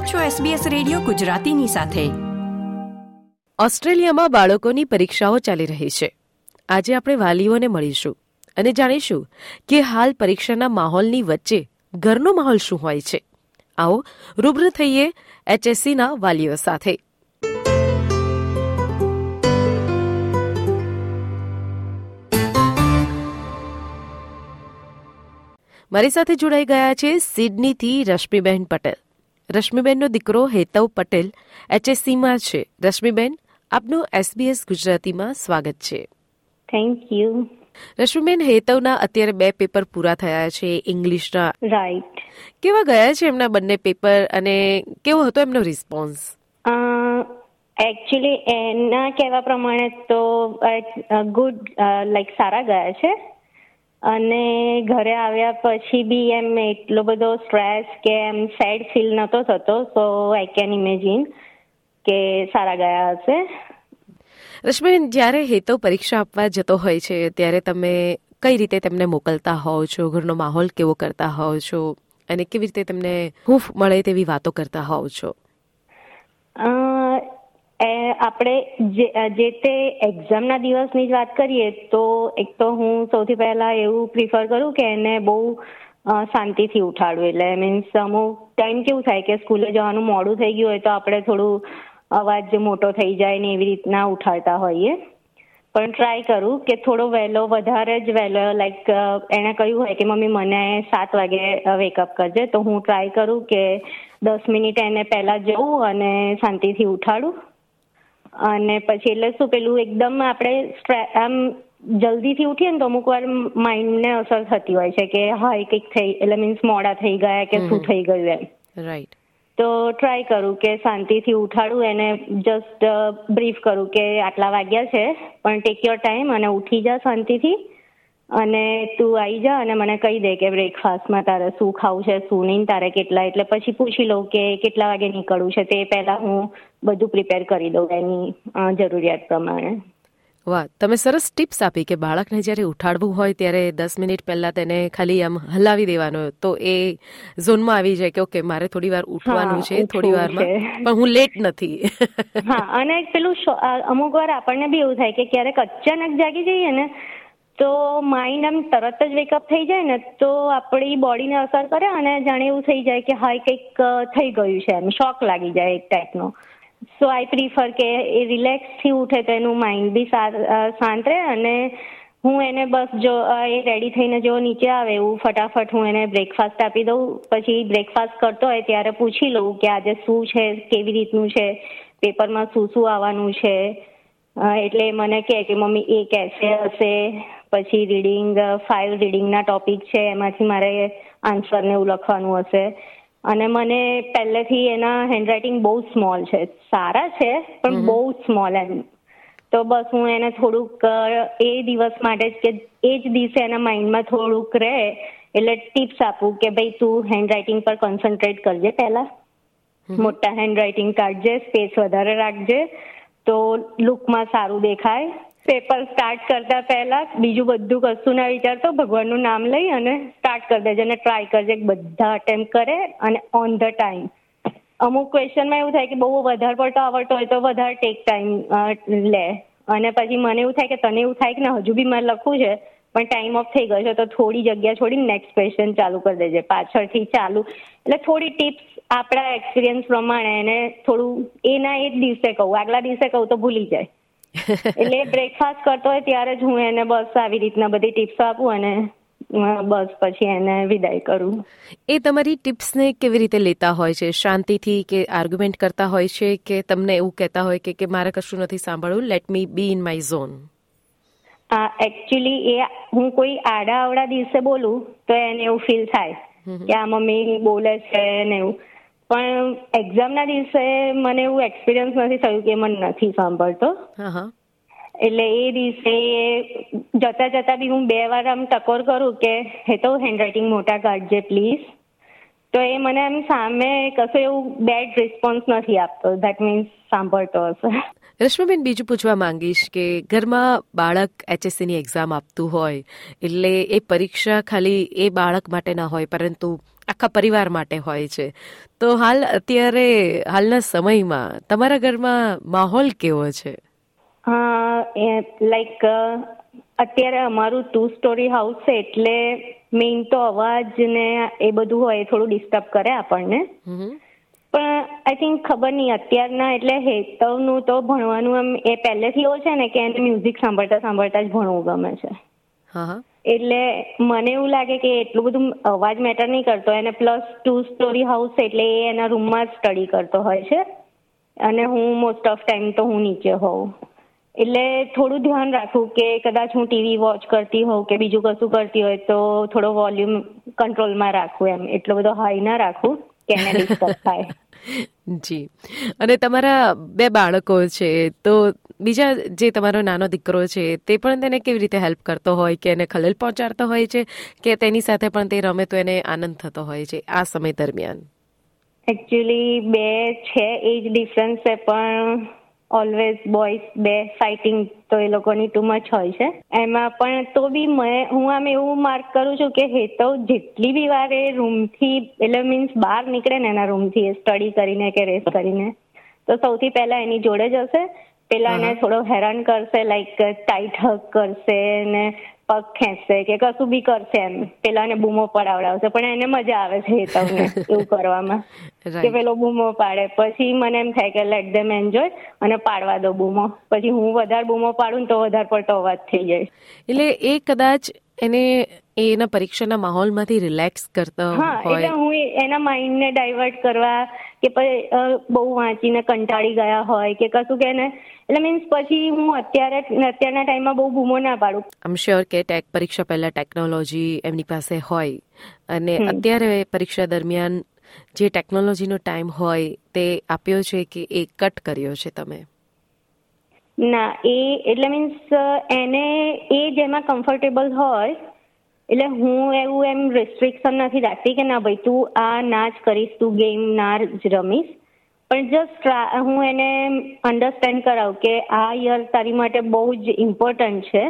આપ છો SBS radio ગુજરાતીની સાથે. ઓસ્ટ્રેલિયામાં બાળકોની પરીક્ષાઓ ચાલી રહી છે. આજે આપણે વાલીઓને મળીશું અને જાણીશું કે હાલ પરીક્ષાના માહોલની વચ્ચે ઘરનો માહોલ શું હોય છે. આવો રૂબરૂ થઈએ એચએસસીના વાલીઓ સાથે. મારી સાથે જોડાઈ ગયા છે સિડનીથી રશ્મિબહેન પટેલ. રશ્મિબેનનો દીકરો હેતવ પટેલ એચએસસીમાં છે. રશ્મિબેન આપનું એસબીએસ ગુજરાતીમાં સ્વાગત છે. થેન્ક યુ રશ્મિબેન હેતવના અત્યારે બે પેપર પૂરા થયા છે ઇંગ્લિશના. રાઈટ કેવા ગયા છે એમના બંને પેપર અને કેવો હતો એમનો રિસ્પોન્સ? એકચ્યુઅલી એના કહેવા પ્રમાણે તો ગુડ લાઈક સારા ગયા છે. અને ઘરે આવ્યા પછી બી એમ એટલો બધો સ્ટ્રેસ કે એમ સેડ ફીલ નતો થતો. સો આઈ કેન ઇમેજિન કે સારા ગયા હશે. રશ્મિબેન જ્યારે હેતો પરીક્ષા આપવા જતો હોય છે ત્યારે તમે કઈ રીતે તેમને મોકલતા હોવ છો? ઘરનો માહોલ કેવો કરતા હોવ છો? અને કેવી રીતે તેમને હૂફ મળે તેવી વાતો કરતા હોવ છો? આપણે જે તે એક્ઝામના દિવસની જ વાત કરીએ, તો એક તો હું સૌથી પહેલા એવું પ્રિફર કરું કે એને બહુ શાંતિથી ઉઠાડું એટલે મીન્સ અમુક ટાઈમ કેવું થાય કે સ્કૂલે જવાનું મોડું થઈ ગયું હોય તો આપણે થોડું અવાજ મોટો થઈ જાય ને એવી રીતના ઉઠાડતા હોઈએ. પણ ટ્રાય કરું કે થોડો વહેલો, વધારે જ વહેલો લાઈક એણે કહ્યું હોય કે મમ્મી મને સાત વાગે વેકઅપ કરજે, તો હું ટ્રાય કરું કે દસ મિનિટ એને પહેલાં જવું અને શાંતિથી ઉઠાડું. અને પછી એટલે શું પેલું એકદમ આપણે આમ જલ્દીથી ઉઠીએ ને તો અમુક વાર માઇન્ડને અસર થતી હોય છે કે હા કંઈક થઈ એટલે મીન્સ મોડા થઈ ગયા કે શું થઈ ગયું એમ. રાઈટ તો ટ્રાય કરું કે શાંતિથી ઉઠાડું એને જસ્ટ બ્રીફ કરું કે આટલા વાગ્યા છે પણ ટેક યોર ટાઈમ અને ઉઠી જા શાંતિથી. અને તું આવી જા અને મને કહી દે કે બ્રેકફાસ્ટમાં તારે શું ખાવું છે શું નહીં તારે કેટલા એટલે પછી પૂછી લઉં કે કેટલા વાગે નીકળવું છે તે પહેલાં હું બધું પ્રિપેર કરી દઉં એની જરૂરિયાત પ્રમાણે. વાહ તમે સરસ ટિપ્સ આપી કે બાળકને જ્યારે ઉઠાડવું હોય ત્યારે દસ મિનિટ પહેલા તેને ખાલી આમ હલાવી દેવાનો તો એ ઝોનમાં આવી જાય કે ઓકે મારે થોડી વાર ઉઠવાનું છે થોડી વારમાં પણ હું લેટ નથી. હા અને પેલું અમુક વાર આપણને બી એવું થાય કે ક્યારેક અચાનક જાગી જઈએ ને તો માઇન્ડ આમ તરત જ વેકઅપ થઈ જાય ને, તો આપણી બોડીને અસર કરે અને જાણે એવું થઈ જાય કે હા કંઈક થઈ ગયું છે એમ. શોક લાગી જાય એક ટાઈપનો સો આઈ પ્રિફર કે એ રિલેક્સથી ઉઠે તો એનું માઇન્ડ બી શાંત રહે અને હું એને બસ જો એ રેડી થઈને જો નીચે આવે એવું ફટાફટ હું એને બ્રેકફાસ્ટ આપી દઉં. પછી બ્રેકફાસ્ટ કરતો હોય ત્યારે પૂછી લઉં કે આજે શું છે, કેવી રીતનું છે પેપરમાં શું શું આવવાનું છે. એટલે મને કે, મમ્મી, એ કહેશે હશે? પછી રીડિંગ ફાઇવ રીડિંગના ટોપિક છે એમાંથી મારે આન્સર ને એવું લખવાનું હશે. અને મને પહેલેથી એના હેન્ડરાઇટિંગ બહુ સ્મોલ છે. સારા છે પણ બહુ સ્મોલ એમ. તો બસ હું એને થોડુંક એ દિવસ માટે જ કે એ જ દિવસે એના માઇન્ડમાં થોડુંક રહે એટલે ટિપ્સ આપું કે ભાઈ તું હેન્ડરાઇટિંગ પર કોન્સન્ટ્રેટ કરજે પહેલા. મોટા હેન્ડરાઇટિંગ કાઢજે સ્પેસ વધારે રાખજે તો લુકમાં સારું દેખાય. પેપર સ્ટાર્ટ કરતા પહેલા બીજું બધું કશું ના વિચારતો, ભગવાનનું નામ લઈ અને સ્ટાર્ટ કરી દેજે અને ટ્રાય કરજે બધા અટેમ્પ કરે અને ઓન ધ ટાઈમ અમુક ક્વેશ્ચનમાં એવું થાય કે બહુ વધારે પડતો આવડતો હોય તો વધારે ટેક ટાઈમ લે. અને પછી મને એવું થાય કે તને એવું થાય કે ના, હજુ બી મારે લખવું છે, પણ ટાઈમ ઓફ થઈ ગયો છે, તો થોડી જગ્યા છોડીને નેક્સ્ટ ક્વેશ્ચન ચાલુ કરી દેજે. પાછળથી ચાલુ. એટલે થોડી ટિપ્સ આપણા એક્સપિરિયન્સ પ્રમાણે એને થોડું એના એ જ દિવસે કહું. આગલા દિવસે કહું તો ભૂલી જાય. એટલે બ્રેકફાસ્ટ કરતો હોય ત્યારે જ હું એને બસ આવી રીતના બધી ટિપ્સ આપું અને બસ પછી એને વિદાય કરું. એ તમારી ટિપ્સને કેવી રીતે લેતા હોય છે? શાંતિથી કે આર્ગ્યુમેન્ટ કરતા હોય છે કે તમને એવું કહેતા હોય કે કે મારે કશું નથી સાંભળવું let me be in my zone actually એ હું કોઈ આડા અવડા દિવસે બોલું તો એને એવું ફીલ થાય. કે આ મમ્મી બોલે છે ને એવું. પણ એક્ઝામના દિવસે મને એવું એક્સપિરિયન્સ નથી થયું કે મને નથી સાંભળતો. એટલે એ દિવસે જતા જતા બી હું બે વાર આમ ટકોર કરું કે હે તો હેન્ડરાઇટિંગ મોટા કાઢજે પ્લીઝ તો એ મને એમ સામે કશું એવું બેડ રિસ્પોન્સ નથી આપતો. ધેટ મીન્સ સાંભળતો હશે. રશ્મિબેન બીજું પૂછવા માંગીશ કે ઘરમાં બાળક એચએસસીની એક્ઝામ આપતું હોય એટલે એ પરીક્ષા ખાલી એ બાળક માટે ના હોય પરંતુ આખા પરિવાર માટે હોય છે. તો હાલ અત્યારે હાલના સમયમાં તમારા ઘરમાં માહોલ કેવો છે? લાઈક અત્યારે અમારું ટુ સ્ટોરી હાઉસ છે એટલે મેઇન તો અવાજ ને એ બધું હોય થોડું ડિસ્ટર્બ કરે આપણને. પણ આઈ થિંક ખબર નહીં અત્યારના એટલે હેતવનું તો ભણવાનું એમ એ પહેલેથી એવું છે ને કે એને મ્યુઝિક સાંભળતા સાંભળતા જ ભણવું ગમે છે. એટલે મને એવું લાગે કે એટલું બધું અવાજ મેટર નહીં કરતો. એને પ્લસ ટુ સ્ટોરી હાઉસ એટલે એ એના રૂમમાં જ સ્ટડી કરતો હોય છે. અને હું મોસ્ટ ઓફ ટાઈમ તો હું નીચે હોઉં. એટલે થોડું ધ્યાન રાખવું કે કદાચ હું ટીવી વોચ કરતી હોઉં કે બીજું કશું કરતી હોય તો થોડો વોલ્યુમ કંટ્રોલમાં રાખવું એમ. એટલો બધો હાઈ ના રાખવું કે એને ડિસ્ટર્બ થાય. જી. અને તમારા બે બાળકો છે, તો બીજા જે તમારો નાનો દીકરો છે, તે પણ તેને કેવી રીતે હેલ્પ કરતો હોય કે એને ખલેલ પહોંચાડતો હોય છે, કે તેની સાથે પણ તે રમે તો એને આનંદ થતો હોય છે, આ સમય દરમિયાન? એકચ્યુઅલી બે છે એજ ડિફરન્સ છે, પણ ઓલવેઝ બોયઝ બે ફાઇટિંગ તો એ લોકોની ટુ મચ હોય છે. એમાં પણ તો બી મેં, હું આમ એવું માર્ક કરું છું કે હેતવ જેટલી બી વાર એ રૂમથી એટલે મીન્સ બહાર નીકળે ને એના રૂમથી સ્ટડી કરીને કે રેસ કરીને, તો સૌથી પહેલા એની જોડે જ હશે. પેલા એને થોડો હેરાન કરશે લાઈક ટાઈટ હક કરશે ને પગ ખેંચશે કે કશું બી કરશે એમ. પેલાને બૂમો પડાવડાવશે પણ એને મજા આવે છે તમને એવું કરવામાં. કે પેલો બૂમો પાડે પછી મને એમ થાય કે લેટ ધેમ એન્જોય અને પાડવા દો બૂમો. પછી હું વધારે બૂમો પાડું તો વધારે પડતો અવાજ થઈ જાય. એટલે એ કદાચ એને એના પરીક્ષાના માહોલમાંથી રિલેક્સ કરતો હા એટલે હું એના માઇન્ડને ડાયવર્ટ કરવા કે બહુ વાંચીને કંટાળી ગયા હોય કે કશું કે એને એટલે મીન્સ પછી હું અત્યારે અત્યારના ટાઈમમાં બહુ બૂમો ના પાડું. આમ શ્યોર કે ટેક પરીક્ષા પહેલા ટેકનોલોજી એમની પાસે હોય. અને અત્યારે પરીક્ષા દરમિયાન જે ટેકનોલોજીનો ટાઈમ હોય તે આપ્યો છે કે એ કટ કર્યો છે તમે? ના એ એટલે મીન્સ એને એ જેમાં કમ્ફર્ટેબલ હોય એટલે હું એવું એમ રિસ્ટ્રિક્શન નથી રાખતી કે ના ભાઈ તું આ ના જ કરીશ તું ગેમ ના જ રમીશ. પણ જસ્ટ હું એને અન્ડરસ્ટેન્ડ કરાવું કે આ યર તારી માટે બહુ જ ઇમ્પોર્ટન્ટ છે.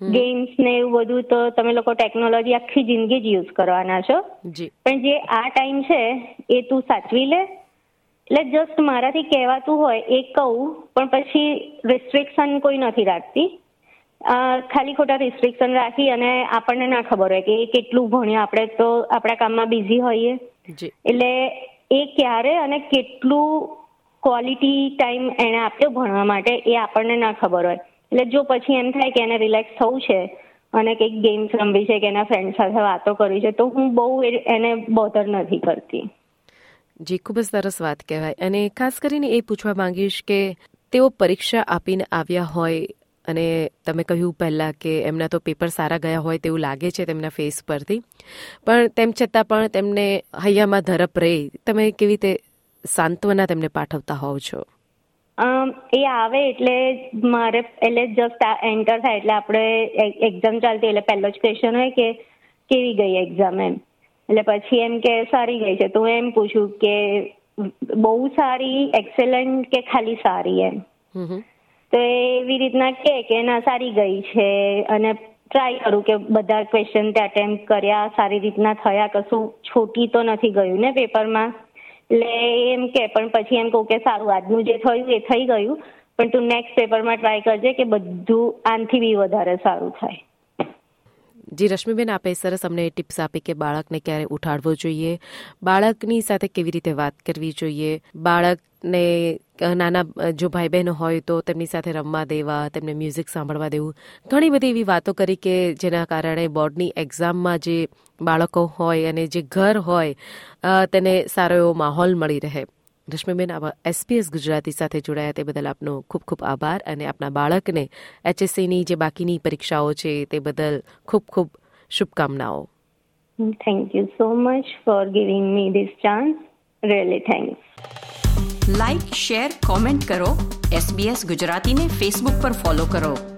ગેમ્સ ને એવું બધું તો તમે લોકો ટેકનોલોજી આખી જિંદગી જ યુઝ કરવાના છો. પણ જે આ ટાઈમ છે એ તું સાચવી લે એટલે જસ્ટ મારાથી કહેવાતું હોય એ કહું પણ પછી રિસ્ટ્રિક્શન કોઈ નથી રાખતી. ખાલી ખોટા રિસ્ટ્રિક્શન રાખી અને આપણને ના ખબર હોય કે એ કેટલું ભણ્યું. આપણે તો આપણા કામમાં બિઝી હોઈએ. એટલે એ ક્યારે અને કેટલું ક્વોલિટી ટાઈમ એને આપ્યો ભણવા માટે એ આપણને ના ખબર હોય. એટલે જો પછી એમ થાય કે એને રિલેક્સ થવું છે અને કંઈક ગેમ્સ રમવી છે કે એના ફ્રેન્ડ સાથે વાતો કરવી છે તો હું બહુ એને બોધર નથી કરતી. જી ખૂબ જ સરસ વાત કહેવાય. અને ખાસ કરીને એ પૂછવા માંગીશ કે તેઓ પરીક્ષા આપીને આવ્યા હોય અને તમે કહ્યું પહેલાં કે એમના તો પેપર સારા ગયા હોય તેવું લાગે છે તેમના ફેસ પરથી. પણ તેમ છતાં પણ તેમને હૈયામાં ધરપ રહે. તમે કેવી રીતે સાંત્વના તેમને પાઠવતા હોવ છો? એ આવે એટલે મારે એટલે જસ્ટ એન્ટર થાય એટલે આપણે એક્ઝામ ચાલતી એટલે પહેલો જ ક્વેશ્ચન હોય કે કેવી ગઈ એક્ઝામ એમ. એટલે પછી એમ કે સારી ગઈ છે. તો એમ પૂછું કે બહુ સારી એક્સેલન્ટ કે ખાલી સારી એમ? તો એવી રીતના કે કે ના સારી ગઈ છે. અને ટ્રાય કરું કે બધા ક્વેશ્ચન તે અટેમ્પ કર્યા સારી રીતના થયા કશું છોટી તો નથી ગયું ને પેપરમાં એટલે એમ કે પણ પછી એમ કહું કે સારું આજનું જે થયું એ થઈ ગયું. પણ તું નેક્સ્ટ પેપરમાં ટ્રાય કરજે કે બધું આનથી બી વધારે સારું થાય. જી રશ્મિબેન, આપે સરસ અમને ટિપ્સ આપી કે બાળકને ક્યારે ઉઠાડવો જોઈએ, બાળકની સાથે કેવી રીતે વાત કરવી જોઈએ, બાળકને નાના જો ભાઈ બહેનો હોય તો તેમની સાથે રમવા દેવા, તેમને મ્યુઝિક સાંભળવા દેવું, ઘણી બધી એવી વાતો કરી કે જેના કારણે બોર્ડની એક્ઝામમાં જે બાળકો હોય અને જે ઘર હોય તેને સારો એવો માહોલ મળી રહે. રશ્મિબેન એસપીએસ ગુજરાતી સાથે જોડાયા તે બદલ આપનો ખૂબ ખૂબ આભાર અને આપના બાળકને એચએસસીની જે બાકીની પરીક્ષાઓ છે તે બદલ ખૂબ ખૂબ શુભકામનાઓ. Thank you so much for giving me this chance really thanks like share comment કરો. એસબીએસ ગુજરાતીને ફેસબુક પર ફોલો કરો.